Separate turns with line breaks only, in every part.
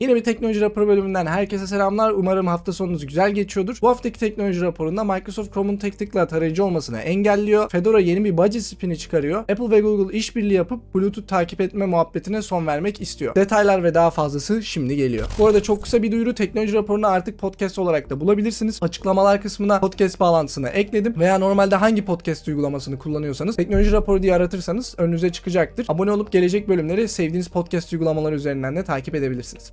Yine bir teknoloji raporu bölümünden herkese selamlar. Umarım hafta sonunuz güzel geçiyordur. Bu haftaki teknoloji raporunda Microsoft Chrome'un tek tıkla tarayıcı olmasını engelliyor. Fedora yeni bir budget spin'i çıkarıyor. Apple ve Google işbirliği yapıp Bluetooth takip etme muhabbetine son vermek istiyor. Detaylar ve daha fazlası şimdi geliyor. Bu arada çok kısa bir duyuru teknoloji raporunu artık podcast olarak da bulabilirsiniz. Açıklamalar kısmına podcast bağlantısını ekledim veya normalde hangi podcast uygulamasını kullanıyorsanız teknoloji raporu diye aratırsanız önünüze çıkacaktır. Abone olup gelecek bölümleri sevdiğiniz podcast uygulamaları üzerinden de takip edebilirsiniz.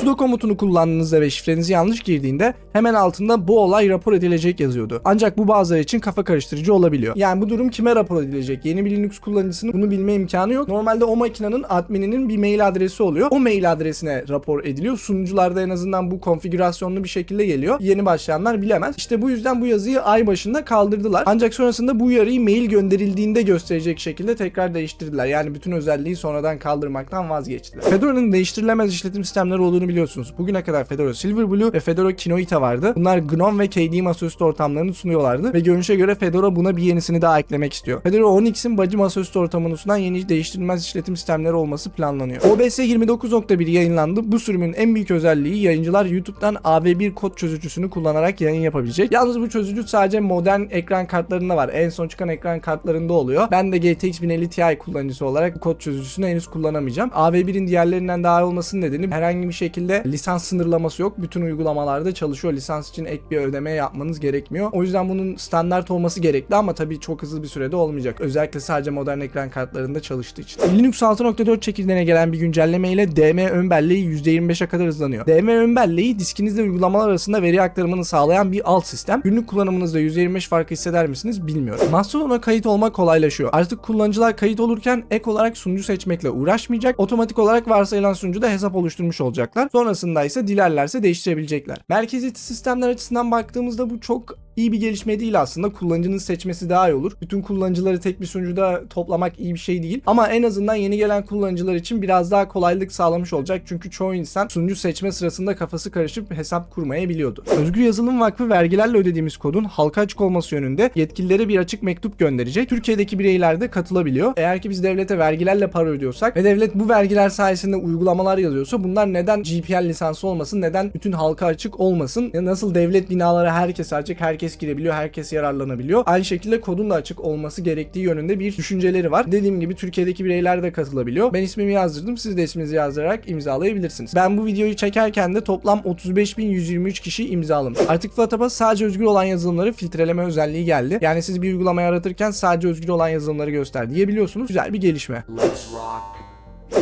Sudo komutunu kullandığınızda ve şifrenizi yanlış girdiğinde hemen altında bu olay rapor edilecek yazıyordu. Ancak bu bazıları için kafa karıştırıcı olabiliyor. Yani bu durum kime rapor edilecek? Yeni bir Linux kullanıcısının bunu bilme imkanı yok. Normalde o makinenin admininin bir mail adresi oluyor. O mail adresine rapor ediliyor. Sunucularda en azından bu konfigürasyonlu bir şekilde geliyor. Yeni başlayanlar bilemez. İşte bu yüzden bu yazıyı ay başında kaldırdılar. Ancak sonrasında bu uyarıyı mail gönderildiğinde gösterecek şekilde tekrar değiştirdiler. Yani bütün özelliği sonradan kaldırmaktan vazgeçtiler. Fedora'nın değiştirilemez işletim sistemleri olduğunu biliyorsunuz. Bugüne kadar Fedora Silverblue ve Fedora Kinoita vardı. Bunlar GNOME ve KDE masaüstü ortamlarını sunuyorlardı ve görünüşe göre Fedora buna bir yenisini daha eklemek istiyor. Fedora Onyx'in bacı masaüstü ortamını sunan yeni değiştirilmez işletim sistemleri olması planlanıyor. OBS 29.1 yayınlandı. Bu sürümün en büyük özelliği yayıncılar YouTube'dan AV1 kod çözücüsünü kullanarak yayın yapabilecek. Yalnız bu çözücü sadece modern ekran kartlarında var. En son çıkan ekran kartlarında oluyor. Ben de GTX 1050 Ti kullanıcısı olarak bu kod çözücüsünü henüz kullanamayacağım. AV1'in diğerlerinden daha iyi olmasının nedeni herhangi bir şekilde lisans sınırlaması yok. Bütün uygulamalarda çalışıyor. Lisans için ek bir ödeme yapmanız gerekmiyor. O yüzden bunun standart olması gerekli ama tabii çok hızlı bir sürede olmayacak. Özellikle sadece modern ekran kartlarında çalıştığı için. Linux 6.4 çekirdeğine gelen bir güncelleme ile DM ön belleği %25'e kadar hızlanıyor. DM ön belleği diskinizle uygulamalar arasında veri aktarımını sağlayan bir alt sistem. Günlük kullanımınızda %25 farkı hisseder misiniz bilmiyorum. Mastodon'a kayıt olmak kolaylaşıyor. Artık kullanıcılar kayıt olurken ek olarak sunucu seçmekle uğraşmayacak. Otomatik olarak varsayılan sunucuda hesap oluşturmuş olacaklar. Sonrasında ise dilerlerse değiştirebilecekler. Merkeziyetçi sistemler açısından baktığımızda bu çok iyi bir gelişme değil aslında. Kullanıcının seçmesi daha iyi olur. Bütün kullanıcıları tek bir sunucuda toplamak iyi bir şey değil. Ama en azından yeni gelen kullanıcılar için biraz daha kolaylık sağlamış olacak. Çünkü çoğu insan sunucu seçme sırasında kafası karışıp hesap kurmayabiliyordu. Özgür Yazılım Vakfı vergilerle ödediğimiz kodun halka açık olması yönünde yetkililere bir açık mektup gönderecek. Türkiye'deki bireyler de katılabiliyor. Eğer ki biz devlete vergilerle para ödüyorsak ve devlet bu vergiler sayesinde uygulamalar yazıyorsa bunlar neden GPL lisansı olmasın? Neden bütün halka açık olmasın? Nasıl devlet binaları herkes açık, herkes girebiliyor, herkes yararlanabiliyor. Aynı şekilde kodun da açık olması gerektiği yönünde bir düşünceleri var. Dediğim gibi Türkiye'deki bireyler de katılabiliyor. Ben ismimi yazdırdım. Siz de isminizi yazdırarak imzalayabilirsiniz. Ben bu videoyu çekerken de toplam 35.123 kişi imzalamış. Artık Flutter sadece özgür olan yazılımları filtreleme özelliği geldi. Yani siz bir uygulamayı aratırken sadece özgür olan yazılımları göster diyebiliyorsunuz. Güzel bir gelişme.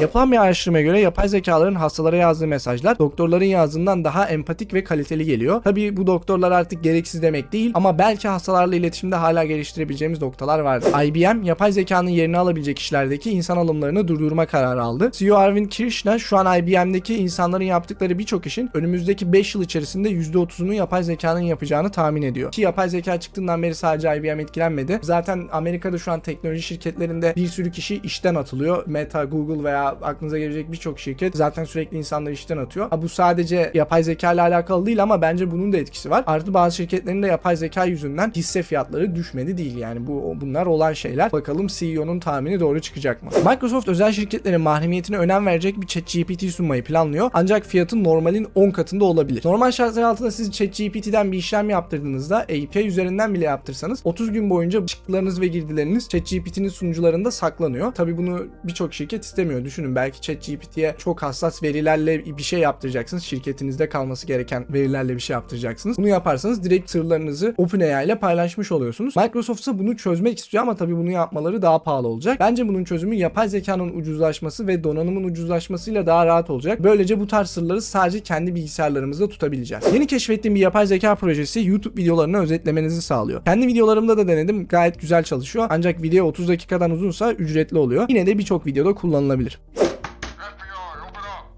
Yapılan bir araştırmaya göre yapay zekaların hastalara yazdığı mesajlar doktorların yazdığından daha empatik ve kaliteli geliyor. Tabii bu doktorlar artık gereksiz demek değil ama belki hastalarla iletişimde hala geliştirebileceğimiz noktalar vardır. IBM yapay zekanın yerini alabilecek işlerdeki insan alımlarını durdurma kararı aldı. CEO Arvind Krishna şu an IBM'deki insanların yaptıkları birçok işin önümüzdeki 5 yıl içerisinde %30'unu yapay zekanın yapacağını tahmin ediyor. Ki yapay zeka çıktığından beri sadece IBM etkilenmedi. Zaten Amerika'da şu an teknoloji şirketlerinde bir sürü kişi işten atılıyor. Meta, Google veya aklınıza gelecek birçok şirket zaten sürekli insanları işten atıyor. Ha, bu sadece yapay zeka ile alakalı değil ama bence bunun da etkisi var. Artı bazı şirketlerin de yapay zeka yüzünden hisse fiyatları düşmedi değil yani bu bunlar olan şeyler. Bakalım CEO'nun tahmini doğru çıkacak mı? Microsoft özel şirketlerin mahremiyetine önem verecek bir ChatGPT sunmayı planlıyor. Ancak fiyatı normalin 10 katında olabilir. Normal şartlar altında siz ChatGPT'den bir işlem yaptırdığınızda API üzerinden bile yaptırsanız 30 gün boyunca çıktılarınız ve girdileriniz ChatGPT'nin sunucularında saklanıyor. Tabi bunu birçok şirket istemiyor. Düşünün belki ChatGPT'ye çok hassas verilerle bir şey yaptıracaksınız. Şirketinizde kalması gereken verilerle bir şey yaptıracaksınız. Bunu yaparsanız direkt sırlarınızı OpenAI ile paylaşmış oluyorsunuz. Microsoft ise bunu çözmek istiyor ama tabii bunu yapmaları daha pahalı olacak. Bence bunun çözümü yapay zekanın ucuzlaşması ve donanımın ucuzlaşmasıyla daha rahat olacak. Böylece bu tarz sırları sadece kendi bilgisayarlarımızda tutabileceğiz. Yeni keşfettiğim bir yapay zeka projesi YouTube videolarını özetlemenizi sağlıyor. Kendi videolarımda da denedim. Gayet güzel çalışıyor. Ancak video 30 dakikadan uzunsa ücretli oluyor. Yine de birçok videoda kullanılabilir.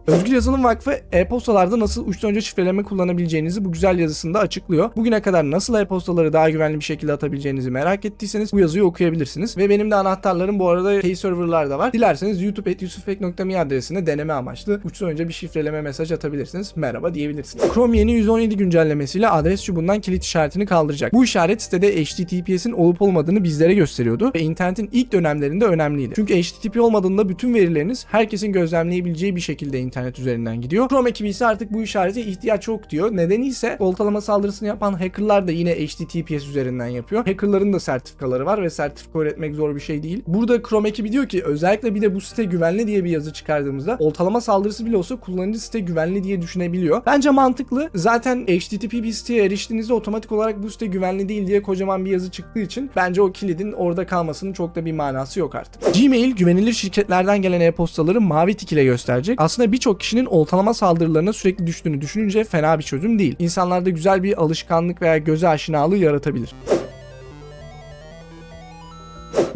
Özgür Yazılım Vakfı e-postalarda nasıl uçtan önce şifreleme kullanabileceğinizi bu güzel yazısında açıklıyor. Bugüne kadar nasıl e-postaları daha güvenli bir şekilde atabileceğinizi merak ettiyseniz bu yazıyı okuyabilirsiniz. Ve benim de anahtarlarım bu arada key serverlarda var. Dilerseniz youtube.yusufbek.me adresine deneme amaçlı uçtan önce bir şifreleme mesaj atabilirsiniz. Merhaba diyebilirsiniz. Chrome yeni 117 güncellemesiyle adres çubuğundan kilit işaretini kaldıracak. Bu işaret sitede HTTPS'in olup olmadığını bizlere gösteriyordu ve internetin ilk dönemlerinde önemliydi. Çünkü HTTP olmadığında bütün verileriniz herkesin gözlemleyebileceği bir şekilde internet üzerinden gidiyor. Chrome ekibi ise artık bu işarete ihtiyaç yok diyor. Nedeni ise oltalama saldırısını yapan hackerlar da yine HTTPS üzerinden yapıyor. Hackerların da sertifikaları var ve sertifika üretmek zor bir şey değil. Burada Chrome ekibi diyor ki özellikle bir de bu site güvenli diye bir yazı çıkardığımızda oltalama saldırısı bile olsa kullanıcı site güvenli diye düşünebiliyor. Bence mantıklı. Zaten HTTP bir siteye eriştiğinizde otomatik olarak bu site güvenli değil diye kocaman bir yazı çıktığı için bence o kilidin orada kalmasının çok da bir manası yok artık. Gmail güvenilir şirketlerden gelen e-postaları mavi tik ile gösterecek. Aslında birçok kişinin oltalama saldırılarına sürekli düştüğünü düşününce fena bir çözüm değil. İnsanlarda güzel bir alışkanlık veya göze aşinalığı yaratabilir.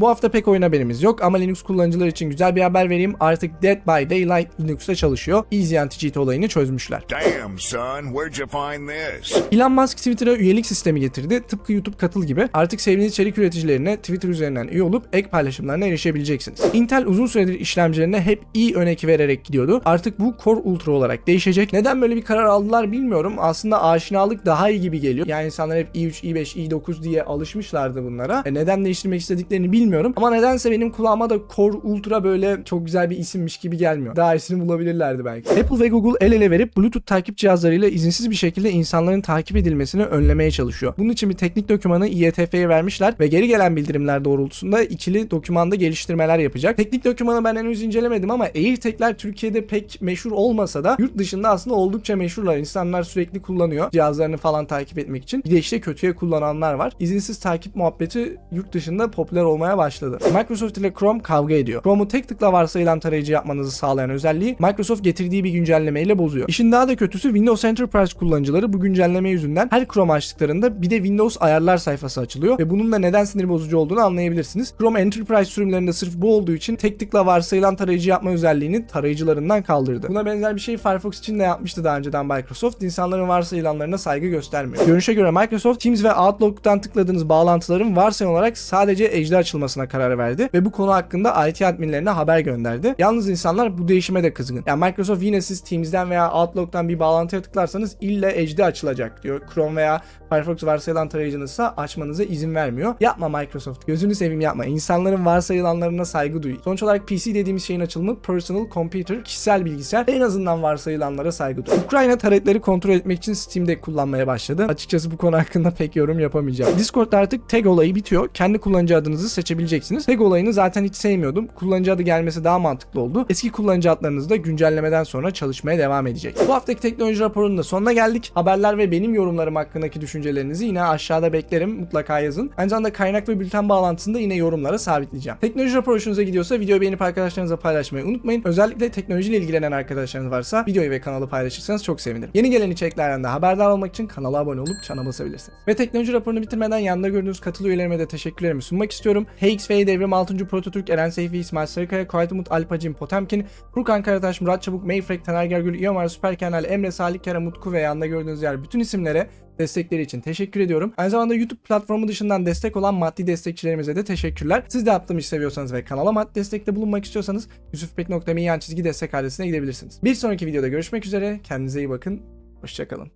Bu hafta pek oyun haberimiz yok ama Linux kullanıcılar için güzel bir haber vereyim. Artık Dead by Daylight Linux'ta çalışıyor. Easy Anti-Cheat olayını çözmüşler.
Damn, son, where'd you find this?
Elon Musk Twitter'a üyelik sistemi getirdi. Tıpkı YouTube katıl gibi. Artık sevdiğiniz içerik üreticilerine Twitter üzerinden üye olup ek paylaşımlarına erişebileceksiniz. Intel uzun süredir işlemcilerine hep i ön eki vererek gidiyordu. Artık bu Core Ultra olarak değişecek. Neden böyle bir karar aldılar bilmiyorum. Aslında aşinalık daha iyi gibi geliyor. Yani insanlar hep i3, i5, i9 diye alışmışlardı bunlara. E neden değiştirmek istediklerini bilmiyorum. Ama nedense benim kulağıma da Core Ultra böyle çok güzel bir isimmiş gibi gelmiyor. Daha iyisini bulabilirlerdi belki. Apple ve Google el ele verip Bluetooth takip cihazlarıyla izinsiz bir şekilde insanların takip edilmesini önlemeye çalışıyor. Bunun için bir teknik dokümanı IETF'ye vermişler ve geri gelen bildirimler doğrultusunda ikili dokümanda geliştirmeler yapacak. Teknik dokümanı ben henüz incelemedim ama AirTag'ler Türkiye'de pek meşhur olmasa da yurt dışında aslında oldukça meşhurlar. İnsanlar sürekli kullanıyor cihazlarını falan takip etmek için. Bir de işte kötüye kullananlar var. İzinsiz takip muhabbeti yurt dışında popüler olmaya başladı. Microsoft ile Chrome kavga ediyor. Chrome'u tek tıkla varsayılan tarayıcı yapmanızı sağlayan özelliği Microsoft getirdiği bir güncellemeyle bozuyor. İşin daha da kötüsü Windows Enterprise kullanıcıları bu güncelleme yüzünden her Chrome açtıklarında bir de Windows ayarlar sayfası açılıyor ve bunun da neden sinir bozucu olduğunu anlayabilirsiniz. Chrome Enterprise sürümlerinde sırf bu olduğu için tek tıkla varsayılan tarayıcı yapma özelliğini tarayıcılarından kaldırdı. Buna benzer bir şey Firefox için de yapmıştı daha önceden Microsoft. İnsanların varsayılanlarına saygı göstermiyor. Görünüşe göre Microsoft Teams ve Outlook'tan tıkladığınız bağlantıların varsayılan olarak sadece Edge'de açılmasına karar verdi ve bu konu hakkında IT adminlerine haber gönderdi. Yalnız insanlar bu değişime de kızgın. Yani Microsoft yine siz Teams'den veya Outlook'tan bir bağlantıya tıklarsanız illa Edge'de açılacak diyor. Chrome veya Firefox varsayılan tarayıcınızsa açmanıza izin vermiyor. Yapma Microsoft. Gözünü seveyim yapma. İnsanların varsayılanlarına saygı duy. Sonuç olarak PC dediğimiz şeyin açılımı personal computer, kişisel bilgisayar. En azından varsayılanlara saygı duy. Ukrayna taretleri kontrol etmek için Steam Deck kullanmaya başladı. Açıkçası bu konu hakkında pek yorum yapamayacağım. Discord'da artık tag olayı bitiyor. Kendi kullanıcı adınızı seçebileceksiniz. Tag olayını zaten hiç sevmiyordum. Kullanıcı adı gelmesi daha mantıklı oldu. Eski kullanıcı adlarınız da güncellemeden sonra çalışmaya devam edecek. Bu haftaki teknoloji raporunun da sonuna geldik. Haberler ve benim yorumlarım hakkındaki düşüncelerinizi yine aşağıda beklerim. Mutlaka yazın. Aynı zamanda kaynak ve bülten bağlantısını da yine yorumlara sabitleyeceğim. Teknoloji raporu hoşunuza gidiyorsa videoyu beğenip arkadaşlarınızla paylaşmayı unutmayın. Özellikle teknolojiyle ilgilenen arkadaşlarınız varsa videoyu ve kanalı paylaşırsanız çok sevinirim. Yeni gelen içeriklerden de haberdar olmak için kanala abone olup çana basabilirsiniz. Ve teknoloji raporunu bitirmeden yanında gördüğünüz katıl üyelerime de teşekkürlerimi sunmak istiyorum. HXV Devrim 6. Prototürk, Eren Seyfi, İsmail Sarıkaya, Kuayt Umut, Alpacim, Potemkin, Furkan Karataş, Murat Çabuk, Mayfrek, Taner Gergül, İyomar, Süperkenal, Emre Salih, Kerem Utku ve yanında gördüğünüz yer bütün isimlere destekleri için teşekkür ediyorum. Aynı zamanda YouTube platformu dışından destek olan maddi destekçilerimize de teşekkürler. Siz de yaptığım işi seviyorsanız ve kanala maddi destekte bulunmak istiyorsanız yusufbek.me yan çizgi destek adresine gidebilirsiniz. Bir sonraki videoda görüşmek üzere. Kendinize iyi bakın. Hoşçakalın.